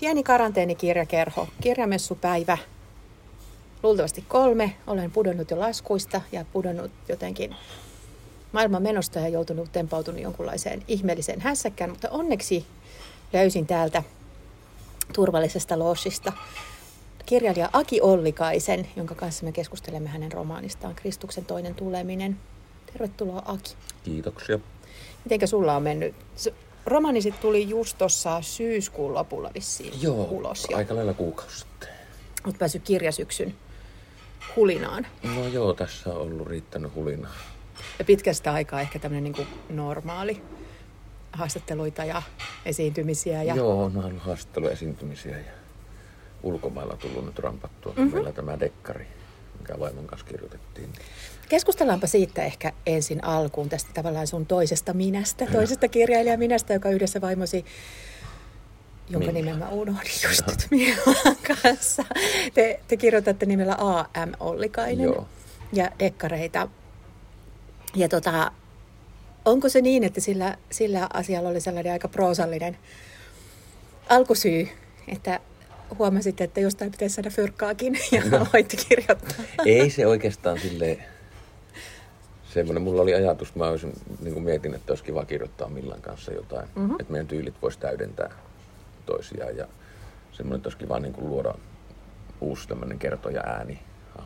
Pieni karanteenikirjakerho, kirjamessupäivä, luultavasti kolme. Olen pudonnut jo laskuista ja pudonnut jotenkin maailman menosta ja joutunut tempautunut jonkunlaiseen ihmeelliseen hässäkkään, mutta onneksi löysin täältä turvallisesta lossista kirjailija Aki Ollikaisen, jonka kanssa me keskustelemme hänen romaanistaan Kristuksen toinen tuleminen. Tervetuloa Aki. Kiitoksia. Mitenkä sulla on mennyt? Romaani tuli just tuossa syyskuun lopulla vissiin Joo, ulos. Ja aika lailla kuukausi sitten. Olet päässyt kirjasyksyn hulinaan. No joo, tässä on ollut riittänyt hulinaa. Ja pitkästä aikaa ehkä tämmöinen niin normaali haastatteluita ja esiintymisiä. Ja... Joo, on ollut haastatteluesiintymisiä ja ulkomailla tullut nyt rampattua. Mm-hmm. Meillä tämä dekkari, mikä vaimon kanssa kirjoitettiin. Keskustellaanpa siitä ehkä ensin alkuun tästä tavallaan sun toisesta minästä, toisesta kirjailija minästä, joka yhdessä vaimosi jonka Minä. nimen mä unohdin just nyt Milan kanssa. Te, te kirjoitatte nimellä A.M. Ollikainen Joo. ja dekkareita. Ja tota, onko se niin, että sillä, sillä asialla oli sellainen aika proosallinen alkusyy, että huomasit, että jostain pitäisi saada fyrkkaakin ja no. aloitti kirjoittaa? Ei se oikeastaan sille semmoinen, mulla oli ajatus, mä olisin, niin kuin mietin, että olisi kiva kirjoittaa Millan kanssa jotain, mm-hmm. että meidän tyylit voisi täydentää toisiaan ja semmoinen, että olisi kiva niin kuin luoda uusi tämmöinen kertoja ääni,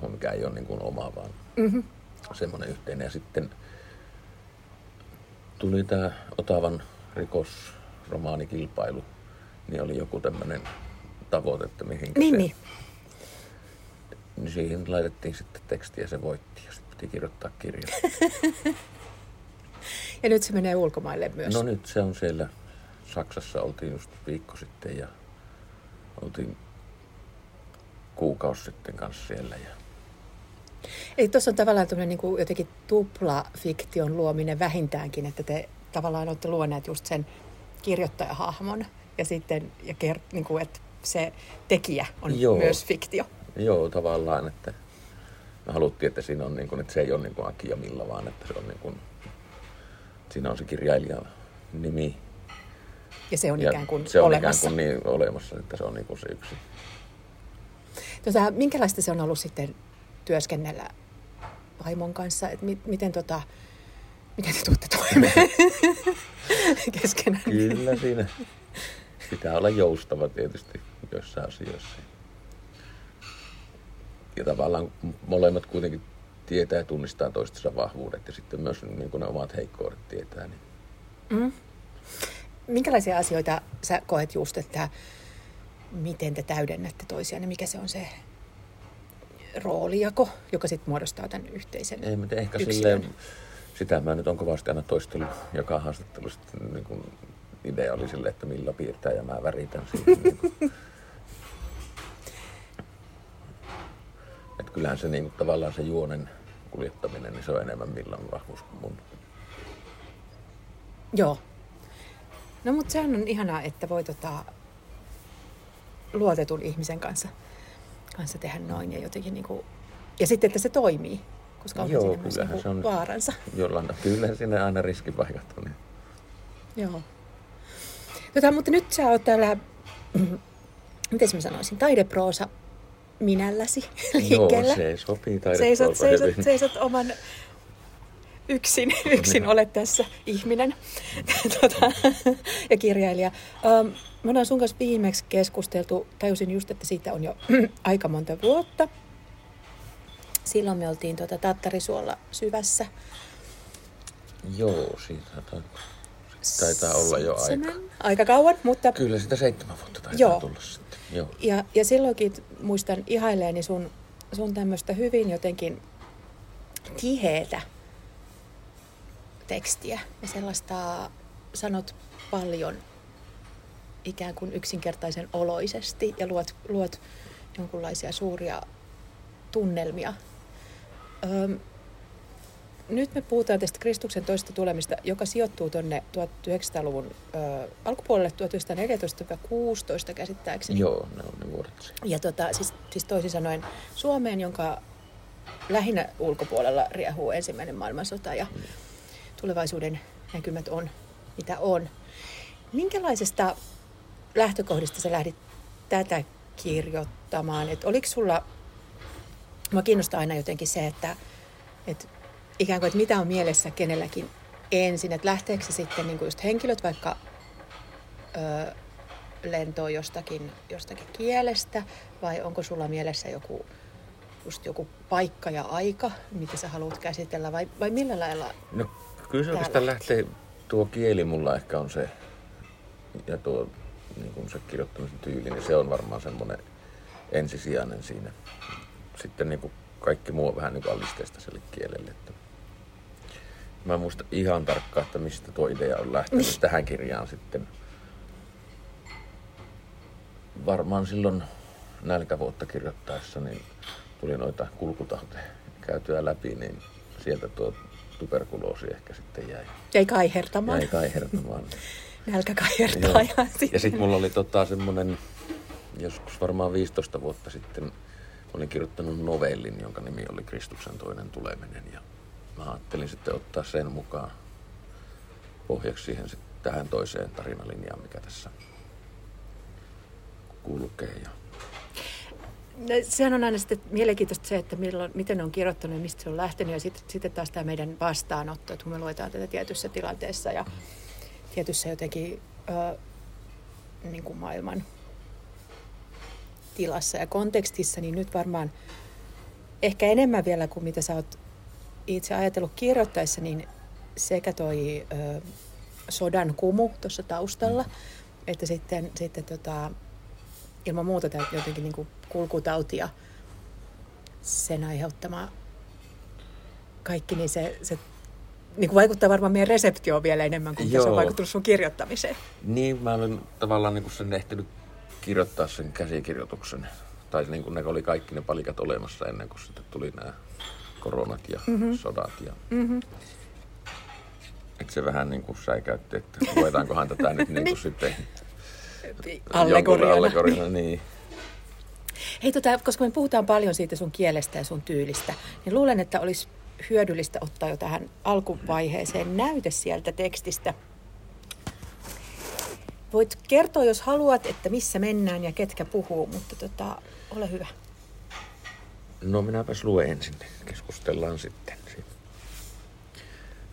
mikä ei ole niin kuin oma, vaan mm-hmm. semmoinen yhteinen. Ja sitten tuli tämä Otavan rikosromaanikilpailu, niin oli joku tämmöinen tavoite, että mihin niin, se... Niin. niin siihen laitettiin sitten tekstiä ja se voitti ja sitten piti kirjoittaa kirja. ja nyt se menee ulkomaille myös. No nyt se on siellä Saksassa, oltiin just viikko sitten ja oltiin kuukausi sitten kanssa siellä. Ja... Eli tuossa on tavallaan tämmöinen niin kuin jotenkin tupla-fiktion luominen vähintäänkin, että te tavallaan olette luoneet just sen kirjoittajahahmon ja sitten ja kert, niin kuin, että se tekijä on Joo. myös fiktio. Joo, tavallaan, että me haluttiin, että siinä on niin kuin, että se ei ole niin kuin Aki ja Milla, vaan että se on niin kuin, siinä on se kirjailijan nimi. Ja se on ja ikään kuin se on olemassa. ikään kuin niin olemassa, että se on niin kuin se yksi. Tota, minkälaista se on ollut sitten työskennellä vaimon kanssa? Et mi- miten, tota, miten te tuutte toimeen keskenään? Kyllä siinä pitää olla joustava tietysti joissain asioissa. Ja tavallaan molemmat kuitenkin tietää ja tunnistaa toistensa vahvuudet ja sitten myös niin kuin ne omat heikkoudet tietää. Niin. Mm. Minkälaisia asioita sä koet just, että miten te täydennätte toisiaan ja mikä se on se roolijako, joka sitten muodostaa tämän yhteisen Ei, mutta ehkä silleen, sitä mä nyt on kovasti aina toistellut joka haastattelu. Sitten, niin kuin, idea oli sille, että millä piirtää ja mä väritän siihen. niin kuin. Että kyllähän se niin tavallaan se juonen kuljettaminen, niin se on enemmän millan vahvuus kuin mun. Joo. No mutta sehän on ihanaa, että voi tota, luotetun ihmisen kanssa, kanssa tehdä noin ja jotenkin niin kuin, ja sitten, että se toimii, koska on Joo, siinä myös kyllähän niin se on vaaransa. Jollain, kyllä sinne aina riskipaikat on. Niin. Joo. Tota, mutta nyt sä oot täällä, miten mä sanoisin, taideproosa minälläsi liikkeellä. Joo, se sopii seisot, seisot, hyvin. seisot oman yksin, yksin Niin. olet tässä ihminen tota, ja kirjailija. Um, me ollaan sun kanssa viimeksi keskusteltu, tajusin just, että siitä on jo aika monta vuotta. Silloin me oltiin tuota Tattarisuolla syvässä. Joo, siitä tai, taitaa olla jo aika. Aika kauan, mutta Kyllä sitä seitsemän vuotta taitaa Joo. tulla sitten. Joo. Ja, ja silloinkin muistan ihaileeni sun, sun tämmöistä hyvin jotenkin tiheetä tekstiä. Ja sellaista sanot paljon ikään kuin yksinkertaisen oloisesti ja luot, luot jonkunlaisia suuria tunnelmia. Öm, nyt me puhutaan tästä Kristuksen toista tulemista, joka sijoittuu tuonne 1900-luvun ö, alkupuolelle 1914-16 käsittääkseni. Joo, ne on ne vuodet. Ja tota, siis, siis toisin sanoen Suomeen, jonka lähinnä ulkopuolella riehuu ensimmäinen maailmansota ja tulevaisuuden näkymät on, mitä on. Minkälaisesta lähtökohdista sä lähdit tätä kirjoittamaan? Et oliko sulla, mua kiinnostaa aina jotenkin se, että, että ikään kuin, että mitä on mielessä kenelläkin ensin, että lähteekö se sitten niin kuin just henkilöt vaikka ö, lentoon jostakin, jostakin kielestä, vai onko sulla mielessä joku, just joku paikka ja aika, mitä sä haluat käsitellä, vai, vai millä lailla? No kyllä se oikeastaan lähtee, tuo kieli mulla ehkä on se, ja tuo niin kuin se kirjoittamisen tyyli, niin se on varmaan semmoinen ensisijainen siinä. Sitten niin kuin kaikki muu on vähän niin kuin alisteista sille kielelle. Että Mä en muista ihan tarkkaan, että mistä tuo idea on lähtenyt niin. tähän kirjaan sitten. Varmaan silloin nälkävuotta kirjoittaessa niin tuli noita kulkutauteja käytyä läpi, niin sieltä tuo tuberkuloosi ehkä sitten jäi. Jäi kaihertamaan. Jäi kaihertamaan. Nälkä kaihertaa. Ja, ja sitten mulla oli tota semmonen, joskus varmaan 15 vuotta sitten, olin kirjoittanut novellin, jonka nimi oli Kristuksen toinen tuleminen. Ja mä ajattelin sitten ottaa sen mukaan pohjaksi siihen sitten tähän toiseen tarinalinjaan, mikä tässä kulkee. Ja... No, sehän on aina sitten mielenkiintoista se, että milloin, miten on kirjoittanut ja mistä se on lähtenyt. Ja sitten, sitten taas tämä meidän vastaanotto, että kun me luetaan tätä tietyssä tilanteessa ja tietyssä jotenkin ö, niin kuin maailman tilassa ja kontekstissa, niin nyt varmaan ehkä enemmän vielä kuin mitä sä oot itse ajatellut kirjoittaessa, niin sekä toi ö, sodan kumu tuossa taustalla, että sitten, sitten tota, ilman muuta tämä jotenkin niin kuin kulkutauti ja sen aiheuttama kaikki, niin se, se niin kuin vaikuttaa varmaan meidän reseptioon vielä enemmän kuin se on vaikuttanut sun kirjoittamiseen. Niin, mä olen tavallaan niin kuin sen ehtinyt kirjoittaa sen käsikirjoituksen. Tai niin kuin ne oli kaikki ne palikat olemassa ennen kuin sitten tuli nämä koronat ja mm-hmm. sodat. Ja... Mm-hmm. Että se vähän niin kuin säikäytti, että luetaankohan tätä nyt niin kuin sitten allegoriana. allegoriana niin. Hei, tota, koska me puhutaan paljon siitä sun kielestä ja sun tyylistä, niin luulen, että olisi hyödyllistä ottaa jo tähän alkuvaiheeseen näyte sieltä tekstistä. Voit kertoa, jos haluat, että missä mennään ja ketkä puhuu, mutta tota, ole hyvä. No minäpäs luen ensin, keskustellaan sitten.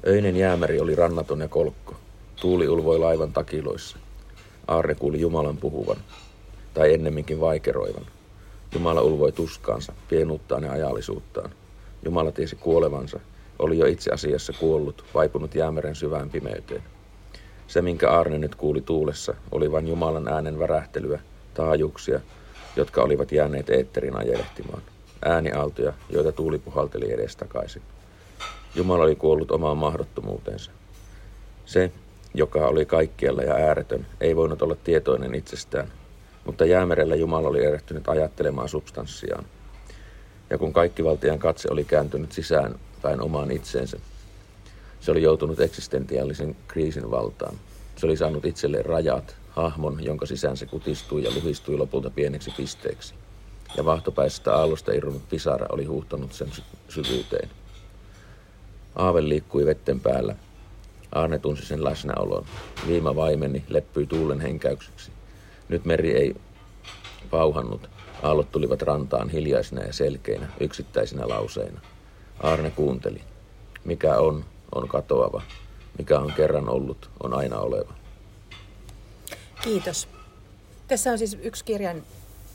Öinen jäämäri oli rannaton ja kolkko. Tuuli ulvoi laivan takiloissa. Aarre kuuli Jumalan puhuvan, tai ennemminkin vaikeroivan. Jumala ulvoi tuskaansa, pienuuttaan ja ajallisuuttaan. Jumala tiesi kuolevansa, oli jo itse asiassa kuollut, vaipunut jäämeren syvään pimeyteen. Se, minkä Aarne nyt kuuli tuulessa, oli vain Jumalan äänen värähtelyä, taajuuksia, jotka olivat jääneet eetterin ajelehtimaan ääniaaltoja, joita tuuli puhalteli edestakaisin. Jumala oli kuollut omaan mahdottomuutensa. Se, joka oli kaikkialla ja ääretön, ei voinut olla tietoinen itsestään, mutta jäämerellä Jumala oli erehtynyt ajattelemaan substanssiaan. Ja kun kaikkivaltian katse oli kääntynyt sisään päin omaan itseensä, se oli joutunut eksistentiaalisen kriisin valtaan. Se oli saanut itselleen rajat, hahmon, jonka sisään se kutistui ja luhistui lopulta pieneksi pisteeksi ja vahtopäisestä aallosta irronnut pisara oli huuhtonut sen syvyyteen. Aave liikkui vetten päällä. Aarne tunsi sen läsnäolon. Viima vaimeni leppyi tuulen henkäykseksi. Nyt meri ei pauhannut. Aallot tulivat rantaan hiljaisina ja selkeinä, yksittäisinä lauseina. Aarne kuunteli. Mikä on, on katoava. Mikä on kerran ollut, on aina oleva. Kiitos. Tässä on siis yksi kirjan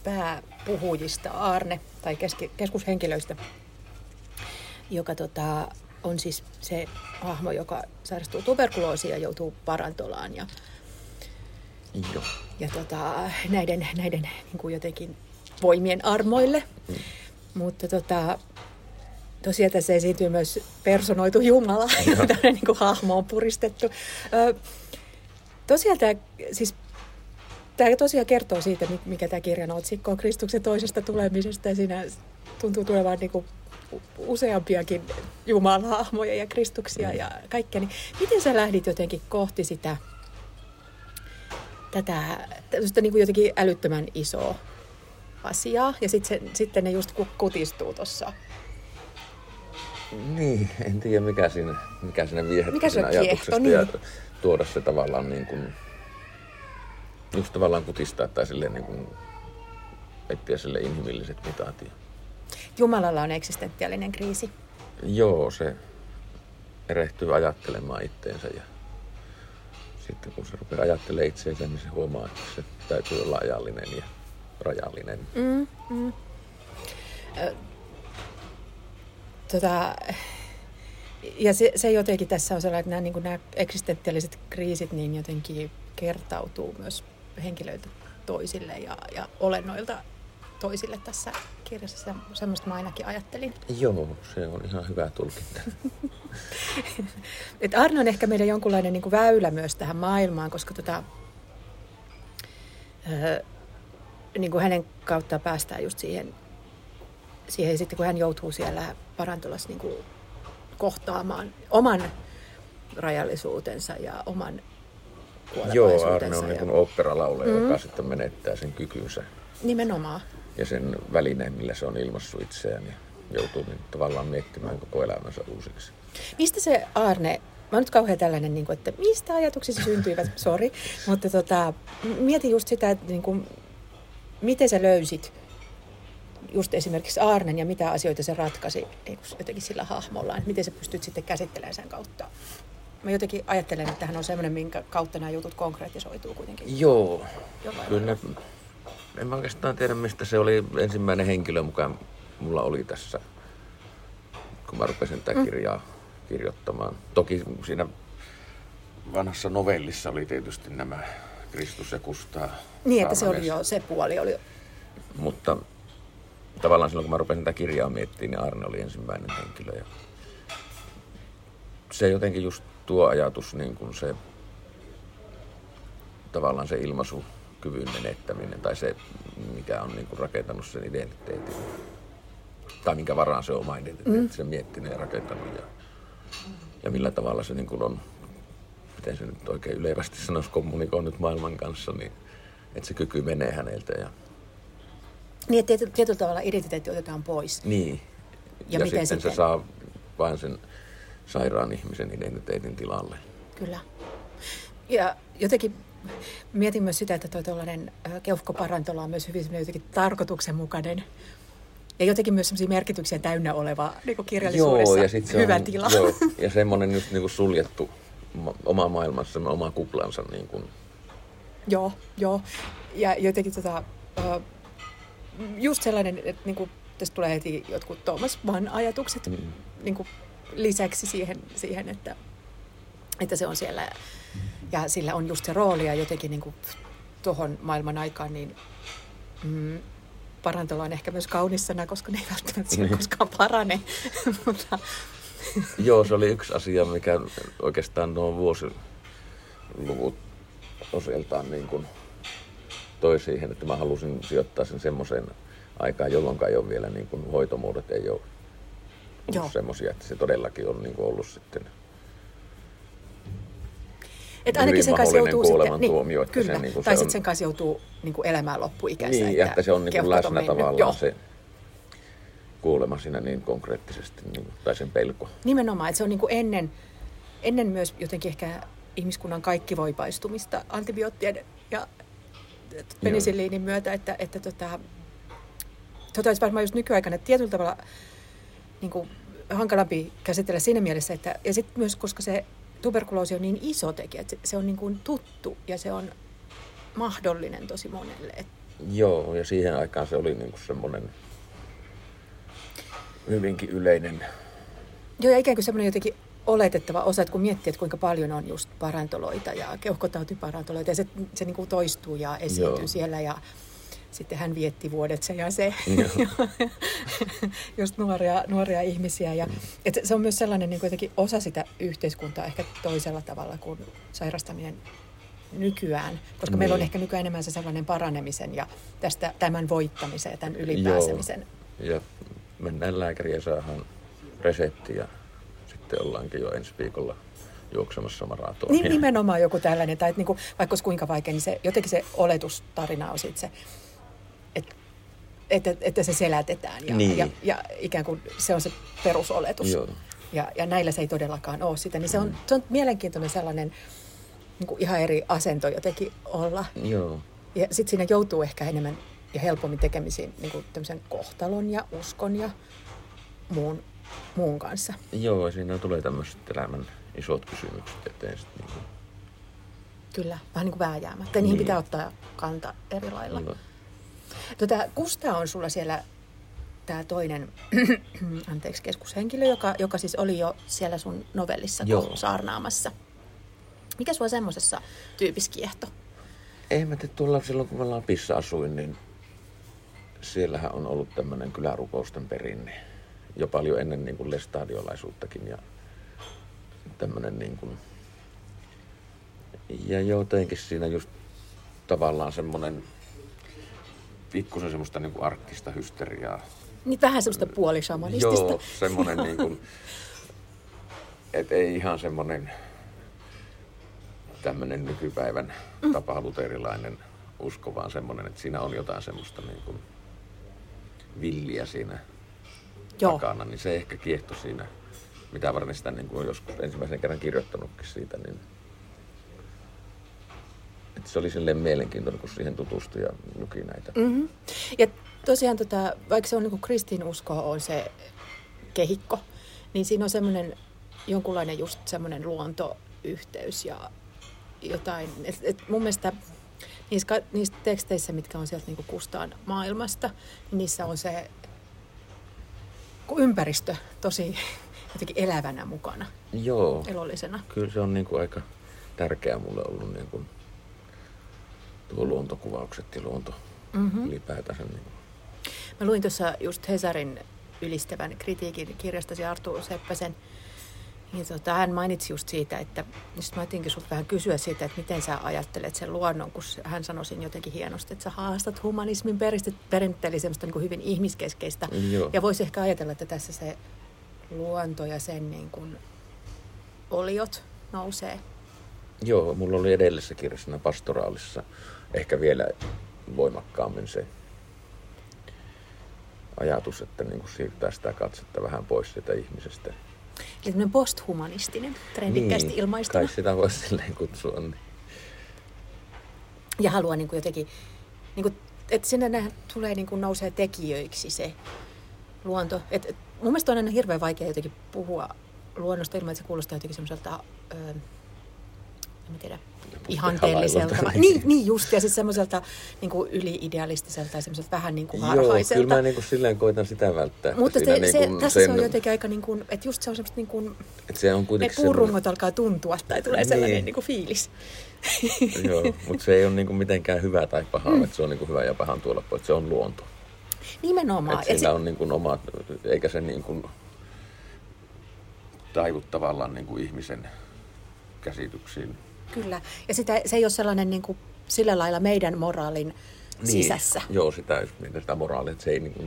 pääpuhujista Arne tai keski, keskushenkilöistä, joka tota, on siis se hahmo, joka sairastuu tuberkuloosiin ja joutuu parantolaan. Ja, Joo. ja tota, näiden, näiden niin kuin jotenkin voimien armoille. Mm. Mutta tota, tosiaan tässä esiintyy myös personoitu Jumala, tämmöinen niin kuin hahmo on puristettu. Ö, tosiaan tämä siis tämä tosiaan kertoo siitä, mikä tämä kirjan otsikko on Kristuksen toisesta tulemisesta ja siinä tuntuu tulevan niin kuin useampiakin jumalahahmoja ja Kristuksia ja kaikkea. Niin miten sä lähdit jotenkin kohti sitä tätä niin kuin jotenkin älyttömän isoa asiaa ja sitten sitten ne just kutistuu tuossa niin, en tiedä mikä siinä, mikä siinä viehätti mikä siinä ajatuksesta niin. ja tuoda se tavallaan niin kuin just tavallaan kutistaa tai silleen niin kuin etsiä sille inhimilliset mitat. Jumalalla on eksistentiaalinen kriisi. Joo, se erehtyy ajattelemaan itteensä ja sitten kun se rupeaa ajattelemaan itseensä, niin se huomaa, että se täytyy olla ajallinen ja rajallinen. Mm, mm. Ö, tota, ja se, se jotenkin tässä on sellainen, että nämä, niin nämä eksistentiaaliset kriisit niin jotenkin kertautuu myös henkilöiltä toisille ja, ja olennoilta toisille tässä kirjassa. Semmoista mä ainakin ajattelin. Joo, se on ihan hyvä tulkinta. Et Arno on ehkä meidän jonkunlainen niin kuin väylä myös tähän maailmaan, koska tota, öö, niin kuin hänen kautta päästään just siihen, siihen sitten kun hän joutuu siellä parantolassa niin kuin kohtaamaan oman rajallisuutensa ja oman Joo, Arne on ja... niin oopperalaulaja, mm. joka sitten menettää sen kykynsä. Nimenomaan. Ja sen välineen, millä se on ilmassut itseään ja joutuu niin tavallaan miettimään koko elämänsä uusiksi. Mistä se Arne, mä oon nyt kauhean tällainen, niin kuin, että mistä ajatuksissa syntyivät, sori, mutta tota, mieti just sitä, että niin kuin, miten sä löysit just esimerkiksi Arnen ja mitä asioita se ratkaisi niin jotenkin sillä hahmolla, että miten sä pystyt sitten käsittelemään sen kautta. Mä jotenkin ajattelen, että hän on semmoinen, minkä kautta nämä jutut konkretisoituu kuitenkin. Joo, kyllä ne, en mä oikeastaan tiedä, mistä se oli ensimmäinen henkilö mukaan mulla oli tässä, kun mä rupesin tätä mm. kirjaa kirjoittamaan. Toki siinä vanhassa novellissa oli tietysti nämä Kristus ja Kustaa. Niin, että se oli jo, se puoli oli. Mutta tavallaan silloin, kun mä rupesin tätä kirjaa miettimään, niin Arne oli ensimmäinen henkilö. Ja se jotenkin just tuo ajatus, niin kuin se tavallaan se ilmaisukyvyn menettäminen tai se, mikä on niin kuin rakentanut sen identiteetin. Tai minkä varaan se oma identiteetti, mm. sen miettinyt ja rakentanut. Ja, ja millä tavalla se niin kuin on, miten se nyt oikein ylevästi sanoisi, kommunikoinut maailman kanssa, niin että se kyky menee häneltä. Ja... Niin, että tietyllä tavalla identiteetti otetaan pois. Niin. Ja, ja miten sitten, sitten se saa vain sen sairaan ihmisen identiteetin tilalle. Kyllä. Ja jotenkin mietin myös sitä, että tuo tuollainen keuhkoparantola on myös hyvin jotenkin tarkoituksenmukainen ja jotenkin myös sellaisia merkityksiä täynnä oleva niin kirjallisuudessa joo, ja sit se hyvä on, tila. Joo, ja semmoinen just niin kuin suljettu oma maailmassa, oma kuplansa. Niin kuin. Joo, joo. Ja jotenkin tota, just sellainen, että niin kuin, tästä tulee heti jotkut Thomas Mann ajatukset mm. niin kuin, lisäksi siihen, siihen että, että se on siellä ja sillä on just se rooli ja jotenkin niin tuohon maailman aikaan niin mm, parantola on ehkä myös kaunis sana, koska ne ei välttämättä siellä niin. koskaan parane. Mutta... Joo, se oli yksi asia, mikä oikeastaan nuo vuosiluvut osiltaan niin kuin toi siihen, että mä halusin sijoittaa sen semmoiseen aikaan, jolloin ei ole vielä niin kuin hoitomuodot ei ole ollut semmoisia, että se todellakin on niin ollut sitten et ainakin sen kanssa joutuu sitten, niin, että kyllä, se, niin kuin tai sitten on... sen kanssa joutuu niin kuin elämään loppuikänsä. Niin, että, että se on niin kuin läsnä tavallaan Joo. se kuolema siinä niin konkreettisesti, niin kuin, tai sen pelko. Nimenomaan, että se on niin kuin ennen, ennen myös jotenkin ehkä ihmiskunnan kaikkivoipaistumista antibioottien ja penisilliinin myötä, että, että tota, tota olisi varmaan just nykyaikana että tietyllä tavalla niin kuin, hankalampi käsitellä siinä mielessä, että, ja sitten myös koska se tuberkuloosi on niin iso tekijä, että se on niin kuin tuttu ja se on mahdollinen tosi monelle. Joo, ja siihen aikaan se oli niin kuin semmoinen hyvinkin yleinen. Joo, ja ikään kuin semmoinen jotenkin oletettava osa, että kun miettii, että kuinka paljon on just parantoloita ja keuhkotautiparantoloita, ja se, se niin kuin toistuu ja esiintyy Joo. siellä, ja sitten hän vietti vuodet se ja se, just nuoria, nuoria ihmisiä. Ja, et se on myös sellainen niin kuin osa sitä yhteiskuntaa ehkä toisella tavalla kuin sairastaminen nykyään, koska niin. meillä on niin. ehkä nykyään enemmän se sellainen paranemisen ja tästä tämän voittamisen ja tämän ylipääsemisen. Joo. Ja mennään lääkäriä ja saadaan resepti ja sitten ollaankin jo ensi viikolla juoksemassa maratonia. Niin, nimenomaan joku tällainen, tai että niin kuin, vaikka olisi kuinka vaikea, niin se, jotenkin se oletustarina on sitten se että, että se selätetään ja, niin. ja, ja ikään kuin se on se perusoletus. Joo. Ja, ja näillä se ei todellakaan ole sitä. Niin se on, mm. se on mielenkiintoinen sellainen niin kuin ihan eri asento jotenkin olla. Joo. Ja sitten siinä joutuu ehkä enemmän ja helpommin tekemisiin niin kuin kohtalon ja uskon ja muun, muun kanssa. Joo, siinä tulee tämmöiset elämän isot kysymykset eteen. Sit niin kuin. Kyllä, vähän niin kuin vääjäämättä. Niihin Niin. pitää ottaa kanta eri lailla. No, Tota, Kusta on sulla siellä tämä toinen anteeksi, keskushenkilö, joka, joka siis oli jo siellä sun novellissa Joo. Saarnaamassa. Mikä sua semmoisessa tyypissä kiehto? Ei mä tiedä, tuolla silloin kun mä Lapissa asuin, niin siellähän on ollut tämmöinen kylärukousten perinne. Jo paljon ennen niin kuin lestadiolaisuuttakin ja tämmöinen niin kuin... Ja jotenkin siinä just tavallaan semmoinen pikkusen semmoista niin kuin arktista hysteriaa. Niin vähän semmoista puolishamanistista. Joo, semmoinen niin kuin, et ei ihan semmoinen tämmöinen nykypäivän tapa luterilainen usko, vaan semmoinen, että siinä on jotain semmoista niin kuin villiä siinä Joo. takana, niin se ehkä kiehto siinä, mitä varten sitä niin kuin on joskus ensimmäisen kerran kirjoittanutkin siitä, niin että se oli silleen mielenkiintoinen, kun siihen tutustui ja luki näitä. Mm-hmm. Ja tosiaan, tota, vaikka se on niin kristinusko on se kehikko, niin siinä on semmoinen jonkunlainen just semmoinen luontoyhteys ja jotain. Et, et mun mielestä niissä, niissä teksteissä, mitkä on sieltä niin Kustaan maailmasta, niin niissä on se ympäristö tosi jotenkin elävänä mukana, Joo. elollisena. Kyllä se on niin kuin aika tärkeää mulle ollut niin kuin tuo luontokuvaukset ja luonto mm-hmm. ylipäätänsä. Niin. Mä luin tuossa just Hesarin ylistävän kritiikin kirjastasi Arttu Seppäsen. Niin tota, hän mainitsi just siitä, että just mä ajattelinkin sulta vähän kysyä siitä, että miten sä ajattelet sen luonnon, kun hän sanoi siinä jotenkin hienosti, että sä haastat humanismin eli semmoista niin kuin hyvin ihmiskeskeistä. Joo. Ja voisi ehkä ajatella, että tässä se luonto ja sen niin kuin oliot nousee. Joo, mulla oli edellisessä kirjassa pastoraalissa ehkä vielä voimakkaammin se ajatus, että niin kuin siirtää sitä katsetta vähän pois siitä ihmisestä. Eli tämmöinen posthumanistinen, trendikkäästi niin, ilmaistuna. kai sitä voisi silleen kutsua. Niin. Ja haluaa niin kuin jotenkin, niin kuin, että sinne tulee niin kuin nousee tekijöiksi se luonto. Et, et, mun mielestä on aina hirveän vaikea jotenkin puhua luonnosta ilman, että se kuulostaa jotenkin semmoiselta, öö, en tiedä, ihanteelliselta. niin, niin just, ja siis semmoiselta niin kuin yli-idealistiselta ja semmoiselta vähän niin kuin Joo, harhaiselta. kyllä mä niin kuin silleen koitan sitä välttää. että Mutta se, niin se, kuin tässä se on jotenkin aika niin kuin, että just se on semmoista niin kuin, että se on ne kuitenkin puurungot alkaa tuntua tai tulee sellainen Niin. niin kuin fiilis. Joo, mutta se ei ole niinku mitenkään hyvä tai paha, mm. että se on niinku hyvä ja pahan tuolla pois. Se on luonto. Nimenomaan. Että Et sillä se- on niinku omat, eikä se niinku taivu tavallaan niinku ihmisen käsityksiin. Kyllä. Ja sitä, se ei ole sellainen niin kuin, sillä lailla meidän moraalin niin. sisässä. Joo, sitä, just niin, sitä moraalia, että se ei niinku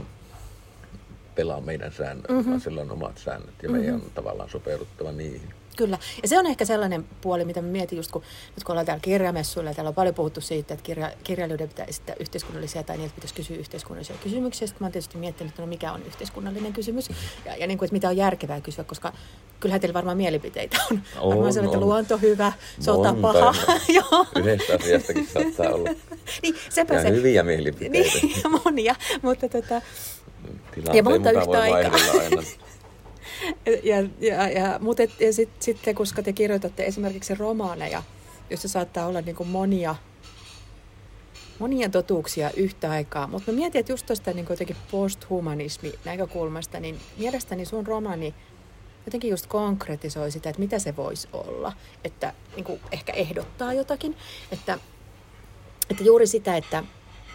pelaa meidän säännöt, mm-hmm. vaan sillä on omat säännöt ja mm-hmm. meidän on tavallaan sopeuduttava niihin. Kyllä. Ja se on ehkä sellainen puoli, mitä mä mietin just, kun nyt kun ollaan täällä kirjamessuilla, ja täällä on paljon puhuttu siitä, että kirja, kirjailijoiden pitää esittää yhteiskunnallisia tai niiltä pitäisi kysyä yhteiskunnallisia kysymyksiä. Sitten mä oon tietysti miettinyt, että no mikä on yhteiskunnallinen kysymys ja, ja niin kuin, että mitä on järkevää kysyä, koska kyllähän teillä varmaan mielipiteitä on. On, varmaan se on, että on. luonto hyvä, sota paha. Joo. Yhdestä asiastakin saattaa olla niin, sepä ja se. hyviä mielipiteitä. Niin, monia, mutta tota, Tilanteen Ja monta yhtä aikaa. aina. Ja, ja, ja, ja sit, sitten, koska te kirjoitatte esimerkiksi romaaneja, joissa saattaa olla niin monia, monia totuuksia yhtä aikaa. Mutta mä mietin, että just tuosta niin posthumanismi näkökulmasta, niin mielestäni sun romaani jotenkin just konkretisoi sitä, että mitä se voisi olla. Että niin kuin ehkä ehdottaa jotakin. Että, että juuri sitä, että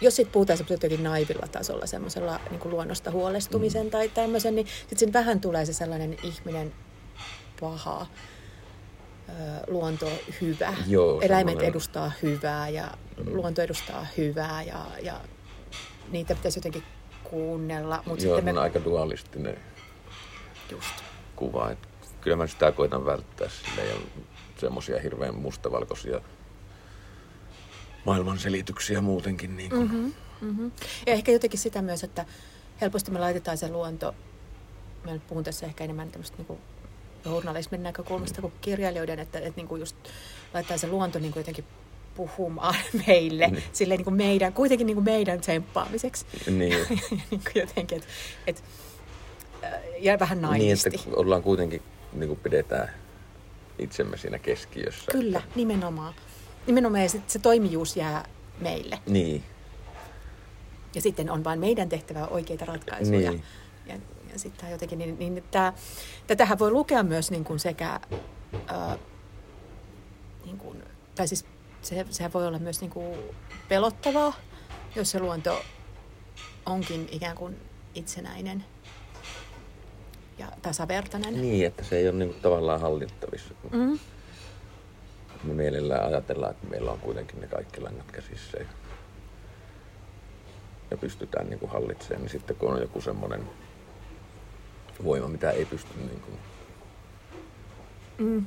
jos sitten puhutaan semmoisella jotenkin naivilla tasolla, semmoisella niin luonnosta huolestumisen mm. tai tämmöisen, niin sitten siinä vähän tulee se sellainen ihminen paha, ö, luonto hyvä. Joo, Eläimet semmoinen- edustaa hyvää ja luonto edustaa hyvää ja, ja niitä pitäisi jotenkin kuunnella. Mutta Joo, sitten on me... aika dualistinen Just. kuva. Et kyllä mä sitä koitan välttää sille ja semmoisia hirveän mustavalkoisia maailmanselityksiä muutenkin. Niin kuin. Mm-hmm. Mm-hmm. Ja ehkä jotenkin sitä myös, että helposti me laitetaan se luonto, mä nyt puhun tässä ehkä enemmän tämmöistä niin kuin journalismin näkökulmasta kuin kirjailijoiden, että, että niin kuin just laitetaan se luonto niin kuin jotenkin puhumaan meille, Niin. silleen niin kuin meidän, kuitenkin niin kuin meidän tsemppaamiseksi. Niin, niin kuin jotenkin, että et, äh, ja vähän niin naivisti. että ollaan kuitenkin, niin kuin pidetään itsemme siinä keskiössä. Kyllä, nimenomaan. Nimenomaan sit se toimijuus jää meille. Niin, Ja sitten on vain meidän tehtävä oikeita ratkaisuja. Niin. Ja, ja sitten jotenkin, niin, niin tämä, tätähän voi lukea myös niin kuin sekä, ää, niin kuin, tai siis se, sehän voi olla myös niin kuin pelottavaa, jos se luonto onkin ikään kuin itsenäinen ja tasavertainen. niin, että se ei ole niin kuin tavallaan hallittavissa. Mm. Me mielellään ajatellaan, että meillä on kuitenkin ne kaikki langat käsissä ja, ja pystytään niin kuin hallitsemaan. Niin sitten kun on joku semmoinen voima, mitä ei pysty niin kuin Mm.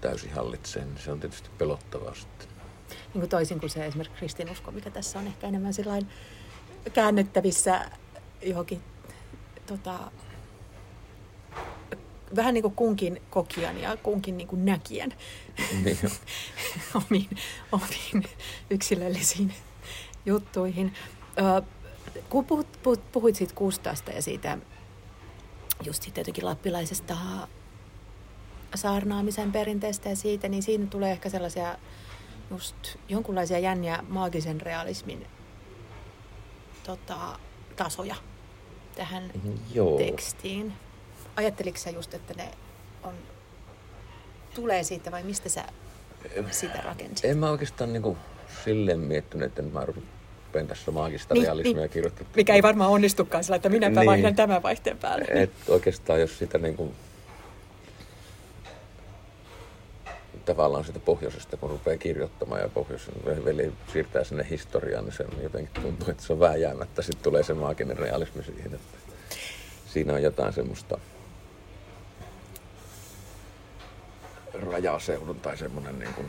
täysin hallitsemaan, niin se on tietysti pelottavaa sitten. niin kuin toisin kuin se esimerkiksi kristinusko, mikä tässä on ehkä enemmän sillain käännettävissä johonkin tota, vähän niin kuin kunkin kokijan ja kunkin niin kuin näkijän Niin, omiin, omiin yksilöllisiin juttuihin. Ö, kun puhut, puhut, puhuit siitä Kustasta ja siitä just siitä jotenkin lappilaisesta saarnaamisen perinteestä ja siitä, niin siinä tulee ehkä sellaisia just jonkunlaisia jänniä maagisen realismin tota, tasoja tähän Joo. tekstiin. Ajatteliko sä just, että ne on, tulee siitä vai mistä sä sitä rakensit? En mä oikeastaan niinku silleen miettinyt, että mä rupean tässä maagista Niin, realismia niin. kirjoittamaan. Mikä ei varmaan onnistukaan sillä, että minäpä Niin. vaihdan tämän vaihteen päälle. Et oikeastaan jos sitä niinku tavallaan sitä pohjoisesta, kun rupeaa kirjoittamaan ja pohjoisen veli siirtää sinne historiaan, niin se on jotenkin tuntuu, että se on vääjäämättä. Sitten tulee se maaginen realismi siihen, että siinä on jotain semmoista rajaseudun tai semmoinen niin kuin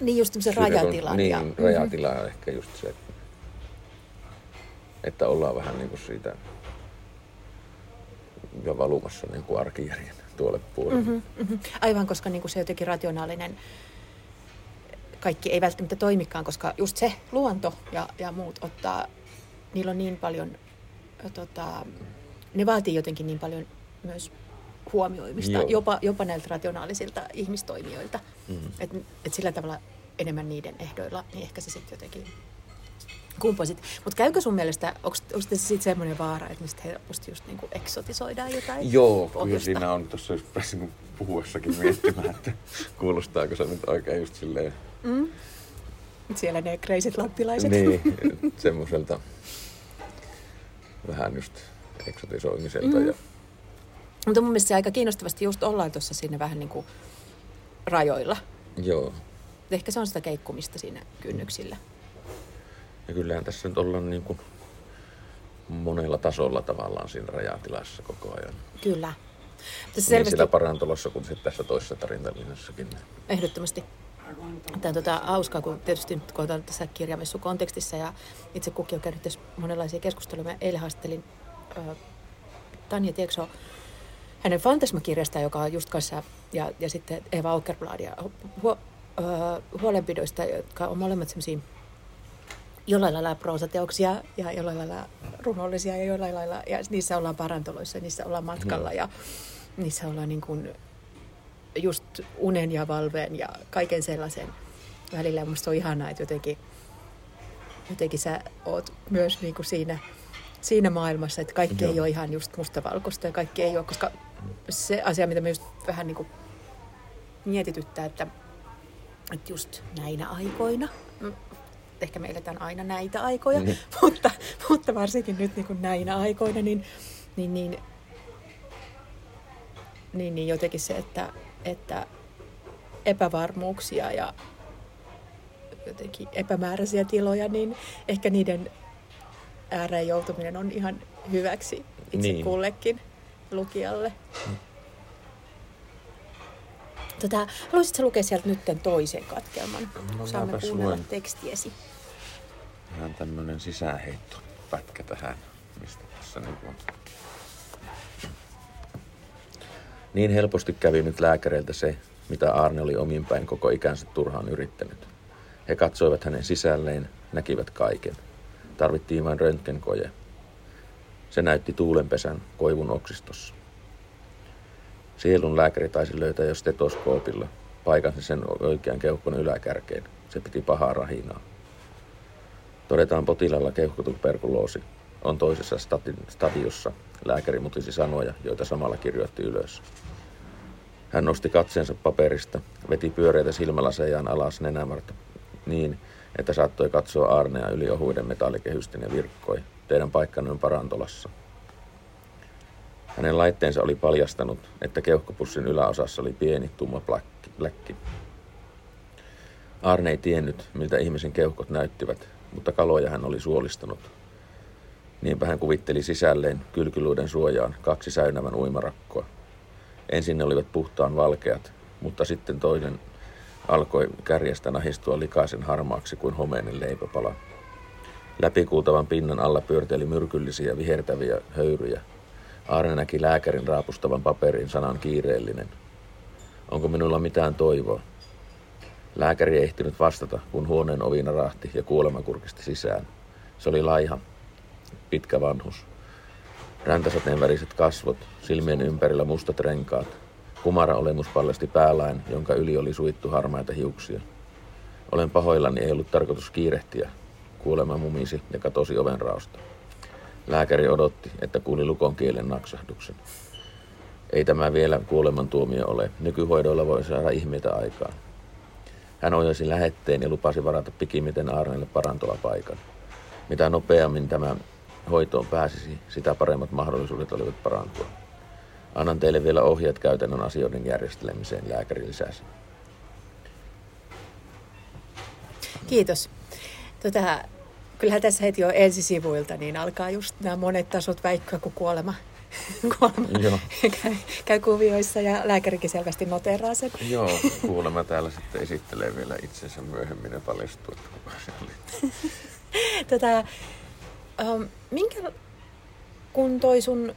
Niin just tämmöisen rajatilan. Niin, ja, mm-hmm. rajatila on ehkä just se, että, että ollaan vähän niin kuin siitä jo valumassa niin kuin arkijärjen tuolle puolelle. Mm-hmm. Mhm. Aivan, koska niin kuin se jotenkin rationaalinen kaikki ei välttämättä toimikaan, koska just se luonto ja, ja muut ottaa, niillä on niin paljon, tota, ne vaatii jotenkin niin paljon myös huomioimista, Joo. jopa, jopa näiltä rationaalisilta ihmistoimijoilta. Mm-hmm. Että et sillä tavalla enemmän niiden ehdoilla, niin ehkä se sitten jotenkin kumposit. Mutta käykö sun mielestä, onko tässä sitten semmoinen vaara, että mistä helposti just niinku eksotisoidaan jotain Joo, kyllä siinä on tuossa just pääsin puhuessakin miettimään, että kuulostaako se nyt oikein just silleen, Mm. Siellä ne kreisit lappilaiset. niin, semmoiselta vähän just eksotisoimiselta. Mm. Ja, Mutta mun mielestä se aika kiinnostavasti just ollaan tuossa siinä vähän niin kuin rajoilla. joo, Ehkä se on sitä keikkumista siinä kynnyksillä. ja kyllähän tässä nyt ollaan niin kuin monella tasolla tavallaan siinä rajatilassa koko ajan. Kyllä. Tässä Niin selvästi siellä parantolossa kuin sitten tässä toisessa tarintalinjassakin. ehdottomasti. Tämä on tota, hauskaa, kun tietysti nyt kun otan tässä kirjamessu kontekstissa ja itse kukin on käynyt monenlaisia keskusteluja. Mä eilen haastattelin ö, Tanja Tiekso hänen Fantasma-kirjastaan, joka on just kanssa, ja, ja sitten Eva Åkerbladia huo, ö, huolenpidoista, jotka on molemmat semmoisia jollain lailla proosateoksia ja jollain lailla runollisia ja jollain lailla, ja niissä ollaan parantoloissa, niissä ollaan matkalla ja niissä ollaan niin kuin just unen ja valveen ja kaiken sellaisen välillä. Musta on ihanaa, että jotenkin, jotenkin sä oot myös niin kuin siinä, siinä maailmassa, että kaikki Joo. ei ole ihan just mustavalkoista ja kaikki ei ole, koska se asia, mitä me just vähän niin kuin mietityttää, että, että just näinä aikoina, mm, ehkä me eletään aina näitä aikoja, Niin. mutta, mutta varsinkin nyt niin kuin näinä aikoina, niin, niin, niin, niin, niin jotenkin se, että, että epävarmuuksia ja jotenkin epämääräisiä tiloja, niin ehkä niiden ääreen joutuminen on ihan hyväksi itse Niin. kullekin lukijalle. Tota, haluaisitko lukea sieltä nyt toisen katkelman? No, Saamme kuunnella luen. tekstiesi. Ihan tämmönen sisäänheitto pätkä tähän, mistä tässä niin on. Niin helposti kävi nyt lääkäreiltä se, mitä Arne oli omin päin koko ikänsä turhaan yrittänyt. He katsoivat hänen sisälleen, näkivät kaiken. Tarvittiin vain röntgenkoje. Se näytti tuulenpesän koivun oksistossa. Sielun lääkäri taisi löytää jo stetoskoopilla, paikan sen oikean keuhkon yläkärkeen. Se piti pahaa rahinaa. Todetaan potilaalla keuhkotuperkuloosi. On toisessa stadiossa. Lääkäri mutisi sanoja, joita samalla kirjoitti ylös. Hän nosti katseensa paperista, veti pyöreitä silmälasejaan alas nenämarta niin, että saattoi katsoa Arnea yli ohuiden metallikehysten ja virkkoi. Teidän paikkanne on parantolassa. Hänen laitteensa oli paljastanut, että keuhkopussin yläosassa oli pieni tumma pläkki. Arne ei tiennyt, miltä ihmisen keuhkot näyttivät, mutta kaloja hän oli suolistanut. Niinpä hän kuvitteli sisälleen kylkyluiden suojaan kaksi säynävän uimarakkoa. Ensin ne olivat puhtaan valkeat, mutta sitten toinen alkoi kärjestä nahistua likaisen harmaaksi kuin homeinen leipäpala. Läpikuultavan pinnan alla pyörteli myrkyllisiä vihertäviä höyryjä. Aarne näki lääkärin raapustavan paperin sanan kiireellinen. Onko minulla mitään toivoa? Lääkäri ei ehtinyt vastata, kun huoneen ovi narahti ja kuolema kurkisti sisään. Se oli laiha, pitkä vanhus. Räntäsateen väriset kasvot, silmien ympärillä mustat renkaat. Kumara olemus paljasti päälain, jonka yli oli suittu harmaita hiuksia. Olen pahoillani, ei ollut tarkoitus kiirehtiä. Kuolema mumisi ja katosi oven raosta. Lääkäri odotti, että kuuli lukon kielen naksahduksen. Ei tämä vielä kuolemantuomio ole. Nykyhoidoilla voi saada ihmeitä aikaan. Hän ojasi lähetteen ja lupasi varata pikimiten Aarnelle parantova paikan. Mitä nopeammin tämä hoitoon pääsisi, sitä paremmat mahdollisuudet olivat parantua. Annan teille vielä ohjeet käytännön asioiden järjestelemiseen, lääkäri lisäsi. Kiitos. Tota, kyllähän tässä heti jo ensisivuilta niin alkaa just nämä monet tasot väikkyä, kun kuolema, kuolema Joo. käy, käy kuvioissa ja lääkärikin selvästi noteraa sen. Joo, kuulemma täällä sitten esittelee vielä itsensä myöhemmin ja paljastuu, että kuka se oli. tota, um, minkä, kun toi sun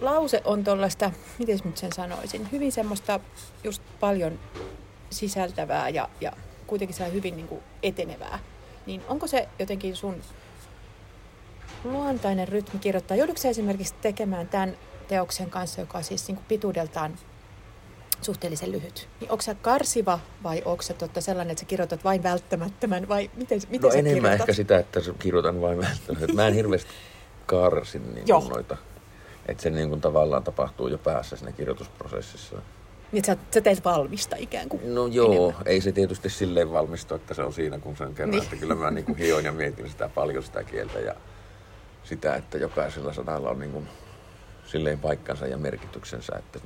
lause on tuollaista, miten nyt sen sanoisin, hyvin semmoista just paljon sisältävää ja, ja kuitenkin se hyvin niin kuin etenevää. Niin onko se jotenkin sun luontainen rytmi kirjoittaa? Joudutko sä esimerkiksi tekemään tämän teoksen kanssa, joka on siis niin kuin pituudeltaan suhteellisen lyhyt. Niin onko se karsiva vai onko se totta sellainen, että sä kirjoitat vain välttämättömän vai miten, miten no sä enemmän kirjoitat? ehkä sitä, että kirjoitan vain välttämättömän. Mä en hirveästi karsin niin noita. Että se niin kuin tavallaan tapahtuu jo päässä siinä kirjoitusprosessissa. Niin, että sä, sä teet valmista ikään kuin No joo, enemmän. ei se tietysti silleen valmistu, että se on siinä kun sen kerran. Niin. Että kyllä mä niin kuin hioin ja mietin sitä paljon sitä kieltä ja sitä, että jokaisella sanalla on niin kuin silleen paikkansa ja merkityksensä, että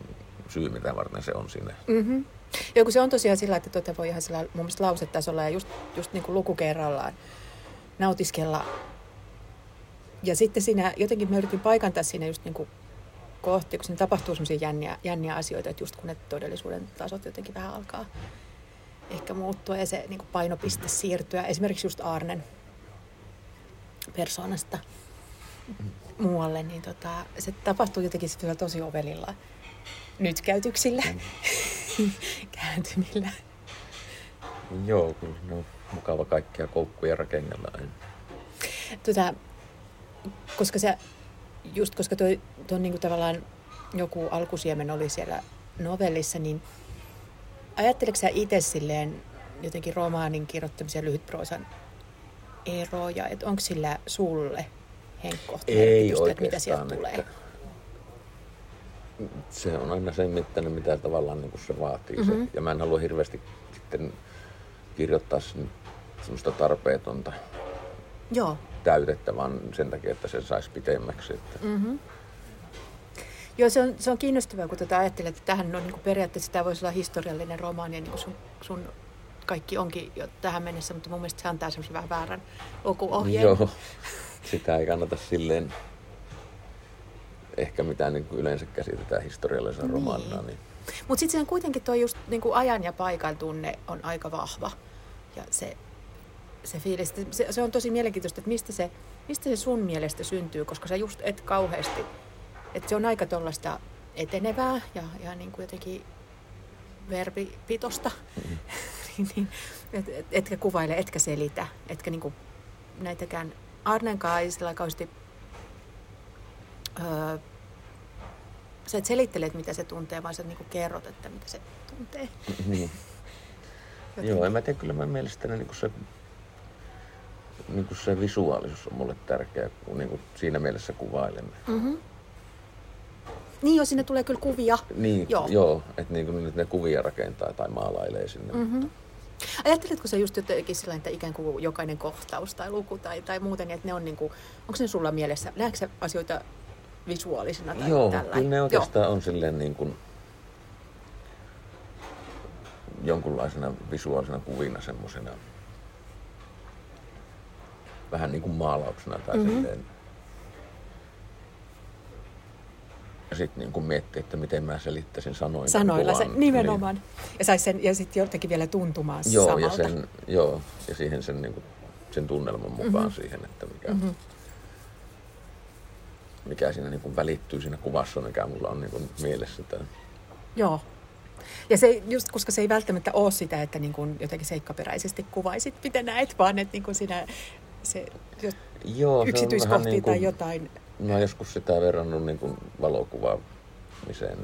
syy mitä varten se on siinä. Mm-hmm. Joo, kun se on tosiaan sillä, että tuota voi ihan sillä mun mielestä lausetasolla ja just, just niin kuin luku kerrallaan nautiskella. Ja sitten siinä jotenkin mä yritin paikantaa siinä just niin kuin kohti, kun siinä tapahtuu semmoisia jänniä, jänniä asioita, että just kun ne todellisuuden tasot jotenkin vähän alkaa ehkä muuttua ja se niin kuin painopiste siirtyä. Esimerkiksi just Arnen persoonasta muualle, niin tota, se tapahtuu jotenkin tosi ovelilla nyt käytyksillä, mm. kääntymillä. Joo, kyllä no, mukava kaikkia koukkuja rakennella. Tota, koska se, just koska tuo, tuo niin kuin tavallaan joku alkusiemen oli siellä novellissa, niin ajatteleeko sä itse silleen jotenkin romaanin kirjoittamisen lyhytproosan eroja, että onko sillä sulle Henkko Ei että mitä sieltä tulee? Että se on aina sen mittainen, mitä tavallaan niin kuin se vaatii. Mm-hmm. Se. Ja mä en halua hirveästi sitten kirjoittaa sen semmoista tarpeetonta Joo. Täytettä, vaan sen takia, että se saisi pitemmäksi. Että... Mm-hmm. Joo, se on, se on kiinnostavaa, kun tätä ajattelet, että tähän on niin kuin periaatteessa tämä voisi olla historiallinen romaani, ja niin kuin sun, sun kaikki onkin jo tähän mennessä, mutta mun mielestä se antaa semmoisen vähän väärän lukuohjeen. Joo, sitä ei kannata silleen ehkä mitä niin kuin yleensä käsitetään historiallisena niin. romaanina. Niin. Mutta sitten kuitenkin tuo just niin kuin ajan ja paikan tunne on aika vahva. Ja se, se fiilis, se, se on tosi mielenkiintoista, että mistä se, mistä se sun mielestä syntyy, koska sä just et kauheasti, että se on aika tuollaista etenevää ja, ja niin kuin jotenkin verbipitosta, mm. niin, et, et, etkä kuvaile, etkä selitä, etkä niinku näitäkään Arnenkaan ei sillä kauheasti öö, sä et selittele, mitä se tuntee, vaan sä niinku kerrot, että mitä se tuntee. Niin. Joo, en mä tiedä, kyllä mä mielestäni niin se, niin se visuaalisuus on mulle tärkeä, kun niin siinä mielessä kuvailemme. Mm-hmm. Niin jo, sinne tulee kyllä kuvia. Niin, joo, joo että niin kuin ne kuvia rakentaa tai maalailee sinne. Mm-hmm. Ajatteletko sä just jotenkin sillä että ikään kuin jokainen kohtaus tai luku tai, tai muuten, että ne on niin kuin, onko ne sulla mielessä, näetkö asioita visuaalisena tai Joo, tällä? kyllä ne oikeastaan Joo. on silleen niin kuin jonkunlaisena visuaalisena kuvina semmoisena vähän niin kuin maalauksena tai mm-hmm. silleen. Ja sitten niin miettii, että miten mä selittäisin sanoin. Sanoilla se, nimenomaan. Niin. Ja saisi sen, ja sitten jotenkin vielä tuntumaan joo, samalta. Ja sen, joo, ja siihen sen, niin kuin, sen tunnelman mukaan mm-hmm. siihen, että mikä, mm-hmm. mikä siinä niin kuin välittyy siinä kuvassa, mikä mulla on niin kuin mielessä. Tämän. Joo. Ja se, just koska se ei välttämättä ole sitä, että niin kuin jotenkin seikkaperäisesti kuvaisit, miten näet, vaan että niin kuin siinä se, Joo, yksityiskohtia se niin kuin, tai jotain. Mä oon joskus sitä verrannut niin kuin valokuvaamiseen,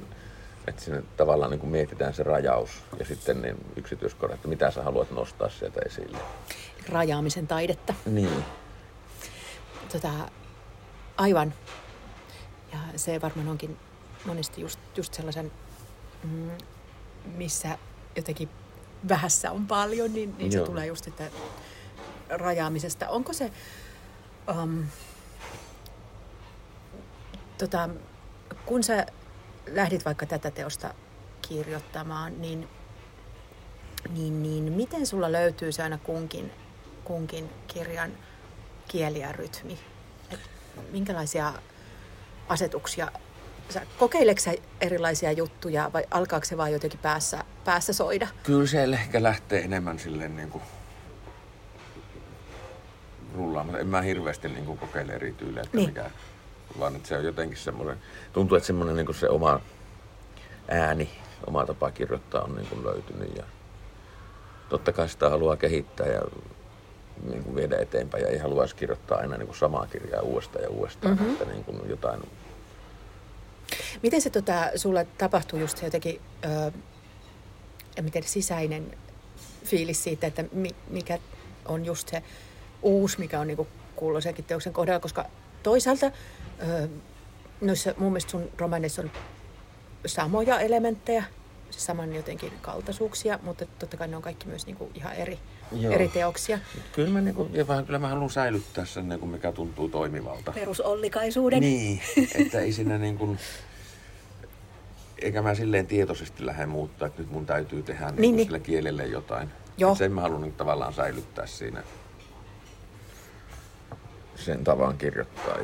että siinä tavallaan niin kuin mietitään se rajaus ja sitten niin yksityiskohdat, että mitä sä haluat nostaa sieltä esille. Rajaamisen taidetta. Niin. Tota, aivan. Ja se varmaan onkin monesti just, just sellaisen mm, missä jotenkin vähässä on paljon, niin, niin se tulee just että rajaamisesta. Onko se... Um, tota, kun sä lähdit vaikka tätä teosta kirjoittamaan, niin, niin, niin miten sulla löytyy se aina kunkin, kunkin kirjan kieli ja rytmi? Et minkälaisia asetuksia sä, kokeileksä sä erilaisia juttuja vai alkaako se vaan jotenkin päässä, päässä soida? Kyllä se ehkä lähtee enemmän silleen niin kuin rullaamaan. En mä hirveästi niin kuin kokeile eri tyylejä, että niin. mikä, vaan että se on jotenkin semmoinen, tuntuu, että semmoinen niin kuin se oma ääni, oma tapa kirjoittaa on niin kuin löytynyt ja totta kai sitä haluaa kehittää ja niin kuin viedä eteenpäin ja ei haluaisi kirjoittaa aina niin kuin samaa kirjaa uudestaan ja uudestaan, mm-hmm. että niin kuin jotain Miten se tota, sulla tapahtuu just se jotenkin, öö, en tiedä, sisäinen fiilis siitä, että mi, mikä on just se uusi, mikä on niinku kuuluisenkin teoksen kohdalla, koska toisaalta öö, noissa mun mielestä sun romaneissa on samoja elementtejä, se saman jotenkin kaltaisuuksia, mutta totta kai ne on kaikki myös niinku ihan eri, eri teoksia. Kyllä mä, niinku, ja vähän, kyllä mä haluan säilyttää sen, niinku, mikä tuntuu toimivalta. Perusollikaisuuden. Niin, että ei siinä niin kuin, eikä mä silleen tietoisesti lähde muuttaa, että nyt mun täytyy tehdä niin, niin, niin. sille kielelle jotain. Joo. sen mä haluan niin tavallaan säilyttää siinä sen tavan kirjoittaa.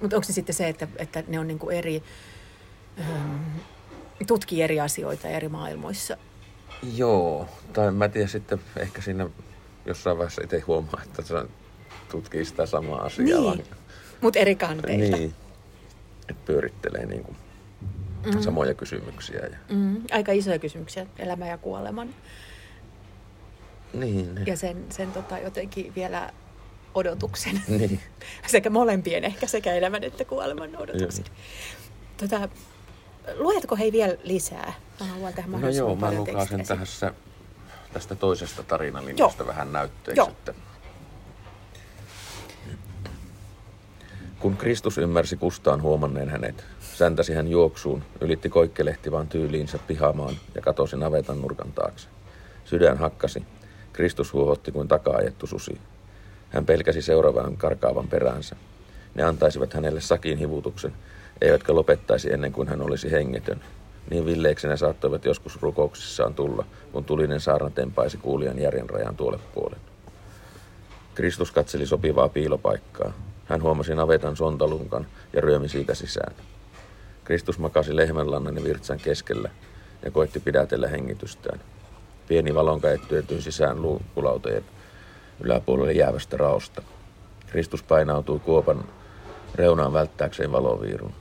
Mutta onko se sitten se, että, että ne on niin kuin eri, ähm, tutkii eri asioita eri maailmoissa? Joo, tai mä tiedän sitten ehkä siinä jossain vaiheessa itse huomaa, että se tutkii sitä samaa asiaa. Niin, mutta eri kanteilta. Niin, että pyörittelee niin kuin mm. samoja kysymyksiä. Ja... Mm. Aika isoja kysymyksiä, elämä ja kuoleman. Niin. Ja sen, sen tota, jotenkin vielä odotuksen. Niin. sekä molempien ehkä, sekä elämän että kuoleman odotuksen. Tota, luetko hei vielä lisää? Mä haluan tähän no joo, mä lukasen tässä, tästä toisesta tarinalinjasta vähän näytteeksi. Joo. Että Kun Kristus ymmärsi Kustaan huomanneen hänet, säntäsi hän juoksuun, ylitti koikkelehtivaan tyyliinsä pihamaan ja katosi navetan nurkan taakse. Sydän hakkasi. Kristus huohotti kuin takaajettu susi. Hän pelkäsi seuraavan karkaavan peräänsä. Ne antaisivat hänelle sakin hivutuksen, eivätkä lopettaisi ennen kuin hän olisi hengetön. Niin villeiksi ne saattoivat joskus rukouksissaan tulla, kun tulinen saarna tempaisi kuulijan järjen rajan tuolle puolen. Kristus katseli sopivaa piilopaikkaa. Hän huomasi navetan sontalunkan ja ryömi siitä sisään. Kristus makasi lehmänlannan ja virtsan keskellä ja koitti pidätellä hengitystään. Pieni valonka ettyetyi sisään luukulautojen yläpuolelle jäävästä raosta. Kristus painautui kuopan reunaan välttääkseen valoviirun.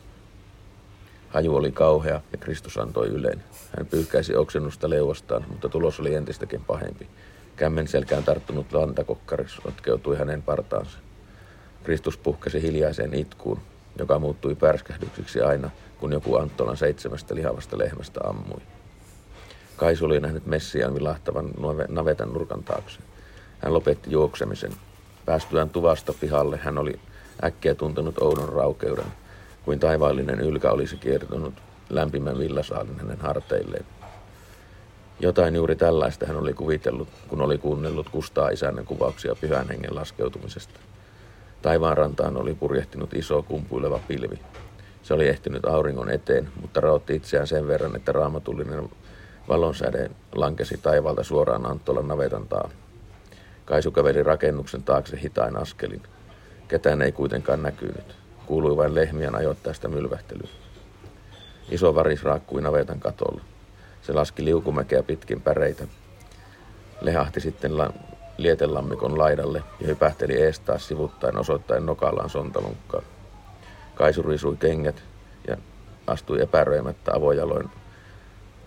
Haju oli kauhea ja Kristus antoi yleen. Hän pyyhkäisi oksennusta leuastaan, mutta tulos oli entistäkin pahempi. Kämmen selkään tarttunut lantakokkaris otkeutui hänen partaansa. Kristus puhkesi hiljaiseen itkuun, joka muuttui pärskähdyksiksi aina, kun joku Anttolan seitsemästä lihavasta lehmästä ammui. Kaisu oli nähnyt Messiaan vilahtavan navetan nurkan taakse. Hän lopetti juoksemisen. Päästyään tuvasta pihalle hän oli äkkiä tuntenut oudon raukeuden, kuin taivaallinen ylkä olisi kiertonut lämpimän villasaalin hänen harteilleen. Jotain juuri tällaista hän oli kuvitellut, kun oli kuunnellut Kustaa isännen kuvauksia pyhän hengen laskeutumisesta. Taivaan rantaan oli purjehtinut iso kumpuileva pilvi. Se oli ehtinyt auringon eteen, mutta raotti itseään sen verran, että raamatullinen valonsäde lankesi taivalta suoraan Anttolan navetan taa. Kaisu käveli rakennuksen taakse hitain askelin. Ketään ei kuitenkaan näkynyt. Kuului vain lehmien ajoittaista mylvähtelyä. Iso varis raakkui navetan katolla. Se laski liukumäkeä pitkin päreitä. Lehahti sitten la- lietelammikon laidalle ja hypähteli ees taas sivuttaen osoittaen nokallaan sontalunkkaa. Kaisu riisui kengät ja astui epäröimättä avojaloin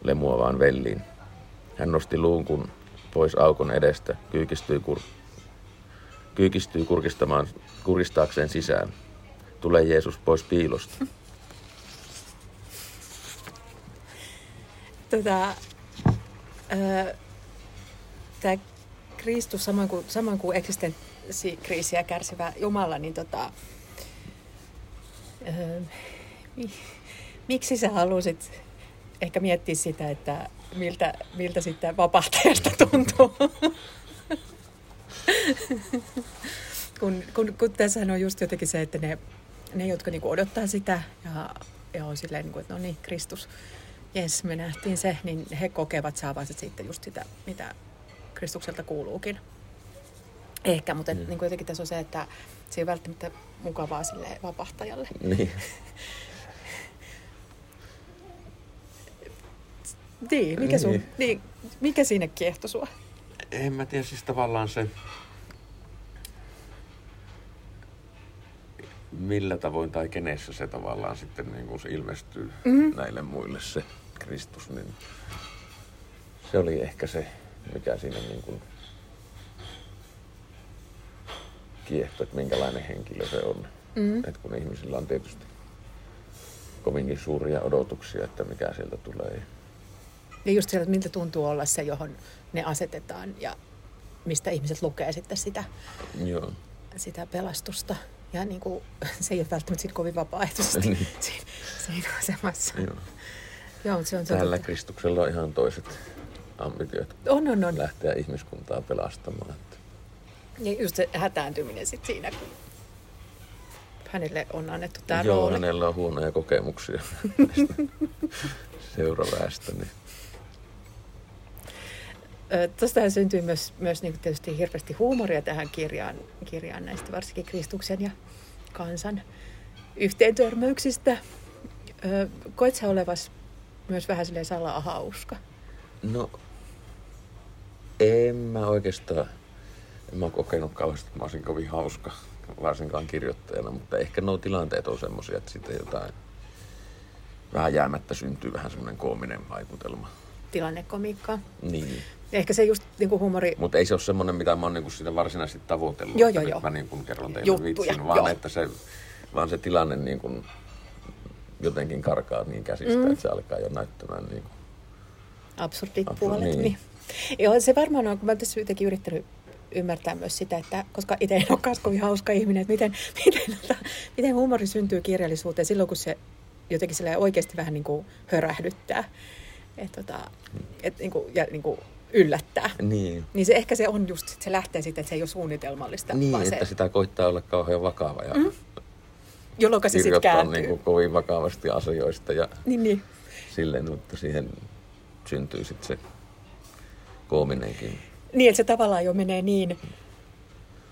lemuavaan velliin. Hän nosti luunkun pois aukon edestä, kyykistyi, kur- kyykistyi kurkistamaan, kuristaakseen sisään. Tule Jeesus pois piilosta. Tota, Tämä Kristus, samoin kuin, samoin kuin eksistenssikriisiä kärsivä Jumala, niin tota, öö, miksi sä halusit ehkä miettiä sitä, että miltä, miltä sitten vapahtajasta tuntuu? kun, kun, kun tässä on just jotenkin se, että ne, ne jotka niinku odottaa sitä ja, ja on silleen, niinku, että no niin, Kristus, jes, me nähtiin se, niin he kokevat saavansa sitten just sitä, mitä Kristukselta kuuluukin. Ehkä, mutta mm. niin jotenkin tässä on se, että se ei ole välttämättä mukavaa sille vapahtajalle. Niin. niin, mikä, sun, niin. niin, mikä siinä kiehto sua? En mä tiedä, siis tavallaan se, millä tavoin tai kenessä se tavallaan sitten niin kuin se ilmestyy mm-hmm. näille muille se Kristus, niin se oli ehkä se, mikä siinä niin kuin kiehtoi, että minkälainen henkilö se on. Mm-hmm. Että kun ihmisillä on tietysti kovinkin suuria odotuksia, että mikä sieltä tulee. Ja just sieltä, miltä tuntuu olla se, johon ne asetetaan ja mistä ihmiset lukee sitten sitä, Joo. sitä pelastusta. Ja niin kuin, se ei ole välttämättä siitä kovin vapaaehtoisesti niin. siinä, siinä asemassa. Joo. Joo, se on Tällä totta. Kristuksella on ihan toiset ambitiot. On, on, on. Lähteä ihmiskuntaa pelastamaan. Ja just se hätääntyminen sitten siinä, kun hänelle on annettu tämä Joo, rooli. hänellä on huonoja kokemuksia seuraväestä. Niin. Tuosta syntyy myös, myös niin tietysti hirveästi huumoria tähän kirjaan, kirjaan näistä varsinkin Kristuksen ja kansan yhteentörmäyksistä. Koet sä olevas myös vähän silleen salaa hauska? No, en mä oikeastaan, en mä kokenut kauheasti, että mä olisin kovin hauska, varsinkaan kirjoittajana, mutta ehkä nuo tilanteet on semmoisia, että sitten jotain vähän jäämättä syntyy vähän semmoinen koominen vaikutelma. Tilannekomiikkaa. Niin. Ehkä se just niin kuin huumori... Mutta ei se ole semmoinen, mitä mä oon niin siinä varsinaisesti tavoitellut. Joo, joo, joo. Mä niin kuin kerron teille Juttuja, vitsin, vaan joo. että se, vaan se tilanne niin kuin jotenkin karkaa niin käsistä, mm. että se alkaa jo näyttämään niin kuin... Absurdit Absurd- puolet. niin. Niin. Joo, se varmaan on, kun mä tässä jotenkin yrittänyt ymmärtää myös sitä, että koska itse en ole kovin hauska ihminen, että miten, miten, miten huumori syntyy kirjallisuuteen silloin, kun se jotenkin oikeasti vähän niin kuin hörähdyttää. Et, tota, et, niin kuin, ja niin kuin yllättää. Niin. Niin se ehkä se on just, se lähtee sitten, että se ei ole suunnitelmallista. Niin, vaan että se, sitä koittaa olla kauhean vakava ja mm. jolloin se sitten kääntyy. niin kuin kovin vakavasti asioista ja Niin, niin. silleen, mutta siihen syntyy sitten se koominenkin. Niin, että se tavallaan jo menee niin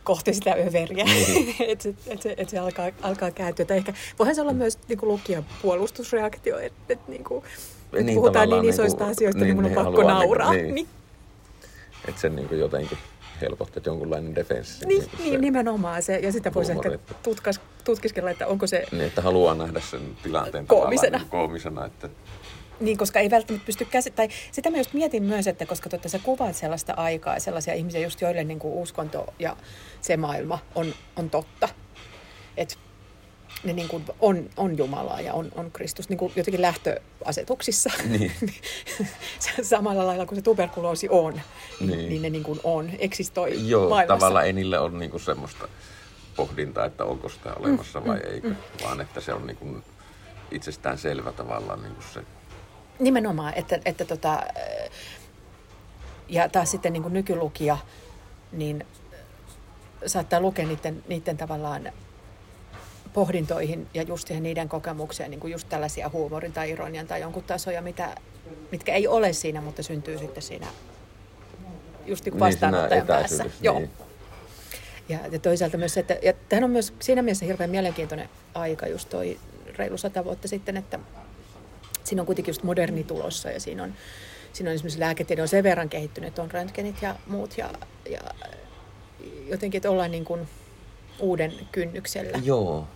kohti sitä överiä, Niin. että se, et se, et se alkaa, alkaa kääntyä. Tai ehkä voihan se olla myös niin kuin lukijan puolustusreaktio, että et, niin kuin, Niin, niin, puhutaan niin isoista niinku- asioista, niin, niin niin mun on pakko nauraa. niinku- Niin. niin. Että sen niin kuin jotenkin helpotti, että jonkunlainen defenssi. Niin, kuin niin se- nimenomaan se. Ja sitä voisi ehkä tutkas, tutkiskella, että onko se Niin, että haluaa nähdä sen tilanteen Koomisena. niin koomisena, että Niin, koska ei välttämättä pysty käsittämään. Tai sitä mä just mietin myös, että koska totta sä kuvaat sellaista aikaa ja sellaisia ihmisiä, just joille niin kuin uskonto ja se maailma on, on totta. Että ne niin kuin on, on Jumalaa ja on, on Kristus niin kuin jotenkin lähtöasetuksissa. Niin. Samalla lailla kuin se tuberkuloosi on, niin, Niin. niin ne niin kuin on, eksistoi joo, maailmassa. tavallaan ei niille ole niinku semmoista pohdintaa, että onko sitä olemassa vai eikö, vaan että se on niinku itsestään selvä tavallaan niinku se. Nimenomaan, että, että tota, ja taas sitten niin kuin nykylukija, niin saattaa lukea niiden, niiden tavallaan pohdintoihin ja just siihen niiden kokemukseen, niin kuin just tällaisia huumorin tai ironian tai jonkun tasoja, mitä, mitkä ei ole siinä, mutta syntyy sitten siinä just niin Niin, vastaanottajan päässä. etäisyydessä, Joo. niin. Ja, ja toisaalta myös se, että ja tämähän on myös siinä mielessä hirveän mielenkiintoinen aika just toi reilu sata vuotta sitten, että siinä on kuitenkin just moderni tulossa ja siinä on, siinä on esimerkiksi lääketiede on sen verran kehittynyt, että on röntgenit ja muut ja, ja jotenkin, että ollaan niin kuin uuden kynnyksellä. Joo,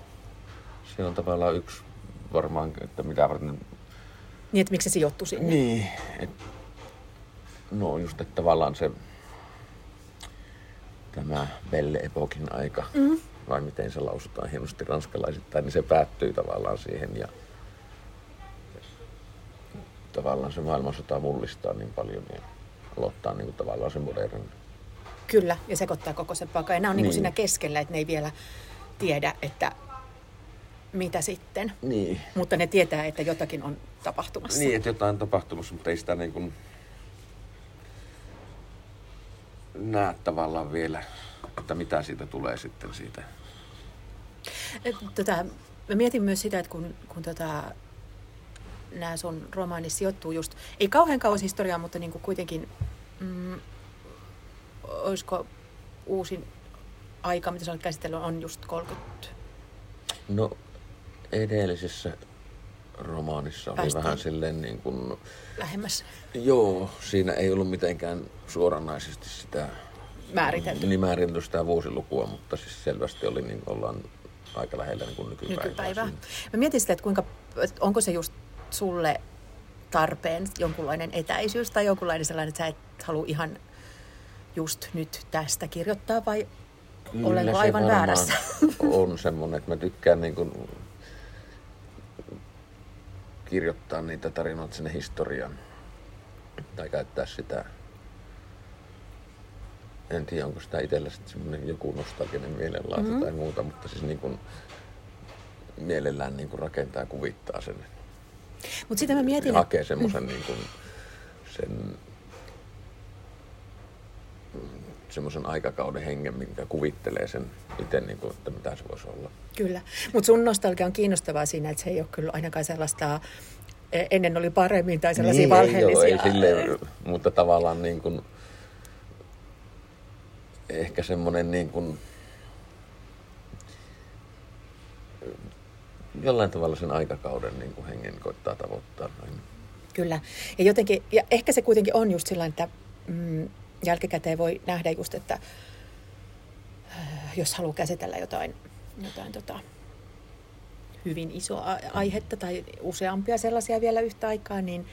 se on tavallaan yksi varmaan, että mitä varten Niin, että miksi se sijoittui sinne. Niin, et, no just, että tavallaan se tämä Belle Epokin aika, mm. vai miten se lausutaan hienosti ranskalaisittain, niin se päättyy tavallaan siihen ja tavallaan se maailmansota mullistaa niin paljon ja aloittaa niin kuin tavallaan se moderni. Kyllä, ja sekoittaa koko sen paikan. Ja nämä on niin. Niin Niin. siinä keskellä, että ne ei vielä tiedä, että mitä sitten. Niin. Mutta ne tietää, että jotakin on tapahtumassa. Niin, että jotain on tapahtumassa, mutta ei sitä niin kuin näe tavallaan vielä, että mitä siitä tulee sitten siitä. Et, Tota, mä mietin myös sitä, että kun, kun tota, nämä sun romaanissa sijoittuu just, ei kauhean kauas historiaa, mutta niin kuin kuitenkin, mm, olisiko uusin aika, mitä sä olet käsitellyt, on just 30. No edellisessä romaanissa oli Päästiin. vähän silleen niin kuin, lähemmäs joo, siinä ei ollut mitenkään suoranaisesti sitä määritelty niin määritelty sitä vuosilukua, mutta siis selvästi oli, niin ollaan aika lähellä niin kuin nykypäivää. nykypäivää. siinä. Mä mietin sitä, että kuinka, että onko se just sulle tarpeen jonkunlainen etäisyys tai jonkunlainen sellainen, että sä et halua ihan just nyt tästä kirjoittaa vai Kyllä olenko aivan väärässä? on semmoinen, että mä tykkään niin kuin kirjoittaa niitä tarinoita sinne historian. Tai käyttää sitä, en tiedä onko sitä itsellä sitten semmoinen joku nostalginen mielenlaatu mm-hmm. tai muuta, mutta siis niin kuin mielellään niin kuin rakentaa ja kuvittaa sen. Mutta sitä mä mietin, hakee semmoisen niin kuin sen semmoisen aikakauden hengen, minkä kuvittelee sen itse, niin kuin, että mitä se voisi olla. Kyllä, mutta sun nostalgia on kiinnostavaa siinä, että se ei ole kyllä ainakaan sellaista, e, ennen oli paremmin tai sellaisia niin, valheellisia. Ei, joo, ei silleen, mutta tavallaan niin kuin, ehkä semmoinen niin kuin, jollain tavalla sen aikakauden niin kuin hengen koittaa tavoittaa. Kyllä, ja jotenkin, ja ehkä se kuitenkin on just sillä että mm, jälkikäteen voi nähdä just, että äh, jos haluaa käsitellä jotain, jotain tota, hyvin isoa aihetta tai useampia sellaisia vielä yhtä aikaa, niin,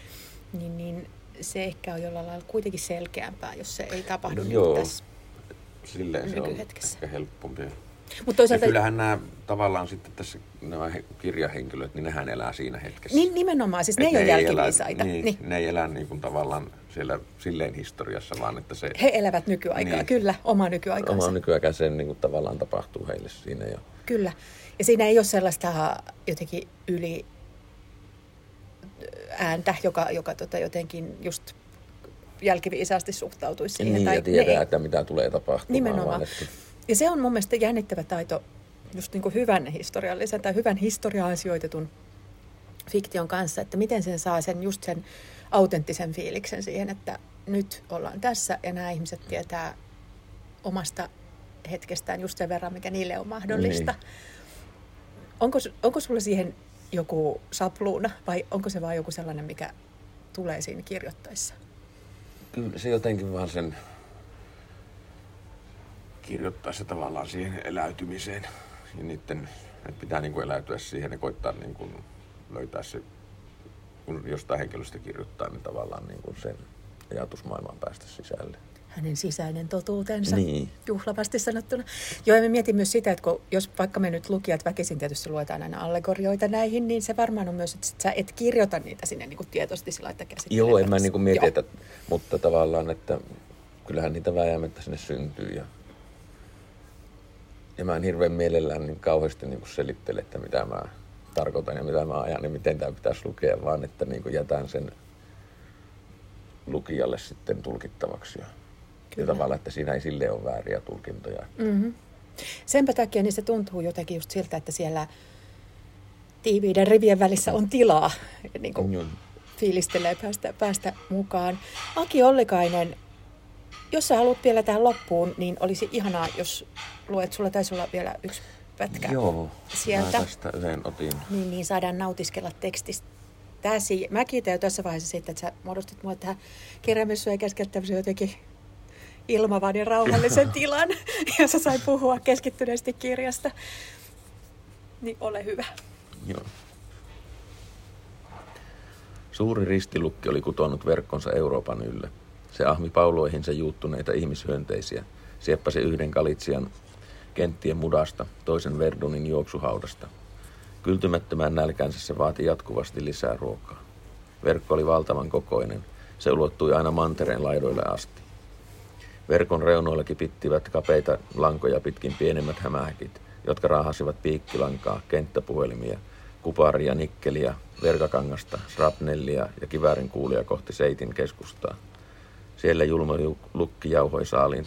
niin, niin se ehkä on jollain lailla kuitenkin selkeämpää, jos se ei tapahdu niin Joo. kuin tässä. Silleen se on ehkä helpompi. Mutta Ja toisaalta kyllähän nämä tavallaan sitten tässä nämä he- kirjahenkilöt, niin nehän elää siinä hetkessä. niin, nimenomaan, siis ne Et ei ole elä- jälkiviisaita. Niin, Niin. Ne ei elä niin kuin tavallaan siellä silleen historiassa, vaan että se He elävät nykyaikaa, Niin. kyllä, oma nykyaikaansa. oma nykyaikaan sen niin kuin tavallaan tapahtuu heille siinä. Ja, Kyllä. Ja siinä ei ole sellaista jotenkin yli ääntä, joka, joka tota jotenkin just jälkiviisaasti suhtautuisi siihen. niin, tai ja tietää, ne- että mitä tulee tapahtumaan. Nimenomaan. Vaan, että, Ja se on mun mielestä jännittävä taito just niin kuin hyvän historiallisen tai hyvän historiaan sijoitetun fiktion kanssa, että miten sen saa sen just sen autenttisen fiiliksen siihen, että nyt ollaan tässä ja nämä ihmiset tietää omasta hetkestään just sen verran, mikä niille on mahdollista. Niin. Onko, onko sulla siihen joku sapluuna vai onko se vain joku sellainen, mikä tulee siinä kirjoittaessa? kyllä se jotenkin vaan sen kirjoittaessa tavallaan siihen eläytymiseen. Ja niiden, että pitää niin kuin eläytyä siihen ja koittaa niin kuin löytää se, kun jostain henkilöstä kirjoittaa, niin tavallaan niin kuin sen ajatusmaailman päästä sisälle hänen sisäinen totuutensa, niin. juhlavasti sanottuna. Joo, ja me mietin myös sitä, että kun, jos vaikka me nyt lukijat väkisin tietysti luetaan aina allegorioita näihin, niin se varmaan on myös, että sä et kirjoita niitä sinne niin kuin tietoisesti sillä että Joo, en mä niin kuin mieti, että, mutta tavallaan, että kyllähän niitä vääjäämättä sinne syntyy ja ja mä en hirveän mielellään niin kauheasti niin kuin selittele, että mitä mä tarkoitan ja mitä mä ajan ja miten tämä pitäisi lukea, vaan että niin kuin jätän sen lukijalle sitten tulkittavaksi. Ja tavallaan, että siinä ei sille ole vääriä tulkintoja. Mm-hmm. Senpä takia niin se tuntuu jotenkin just siltä, että siellä tiiviiden rivien välissä on tilaa niin kuin mm. fiilistelee päästä, päästä mukaan. Aki Ollikainen, jos sä haluat vielä tähän loppuun, niin olisi ihanaa, jos luet, sulla taisi olla vielä yksi pätkä Joo, sieltä. Mä tästä yhden otin. Niin, niin saadaan nautiskella tekstistä. Täsi. Mä kiitän jo tässä vaiheessa siitä, että sä muodostit mua tähän kirjamessuun ja keskellä jotenkin ilmavan ja rauhallisen tilan, jossa sai puhua keskittyneesti kirjasta. Niin ole hyvä. Joo. Suuri ristilukki oli kutonut verkkonsa Euroopan ylle. Se ahmi pauloihinsa juuttuneita ihmishyönteisiä, sieppasi yhden kalitsian kenttien mudasta, toisen Verdunin juoksuhaudasta. Kyltymättömään nälkänsä se vaati jatkuvasti lisää ruokaa. Verkko oli valtavan kokoinen. Se ulottui aina mantereen laidoille asti. Verkon reunoillakin pittivät kapeita lankoja pitkin pienemmät hämähäkit, jotka raahasivat piikkilankaa, kenttäpuhelimia, kuparia, nikkeliä, verkakangasta, srapnellia ja kiväärin kuulia kohti Seitin keskustaa. Siellä julma lukki jauhoi saaliin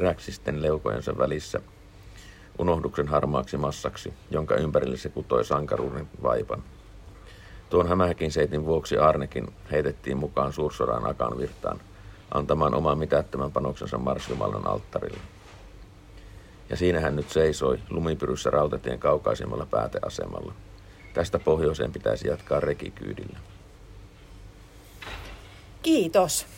teräksisten leukojensa välissä unohduksen harmaaksi massaksi, jonka ympärille se kutoi sankaruuden vaipan. Tuon hämähäkin seitin vuoksi Arnekin heitettiin mukaan suursodan akan virtaan, antamaan oman mitättömän panoksensa Marsjumalan alttarille. Ja siinä hän nyt seisoi lumipyryssä rautatien kaukaisimmalla pääteasemalla. Tästä pohjoiseen pitäisi jatkaa rekikyydillä. Kiitos.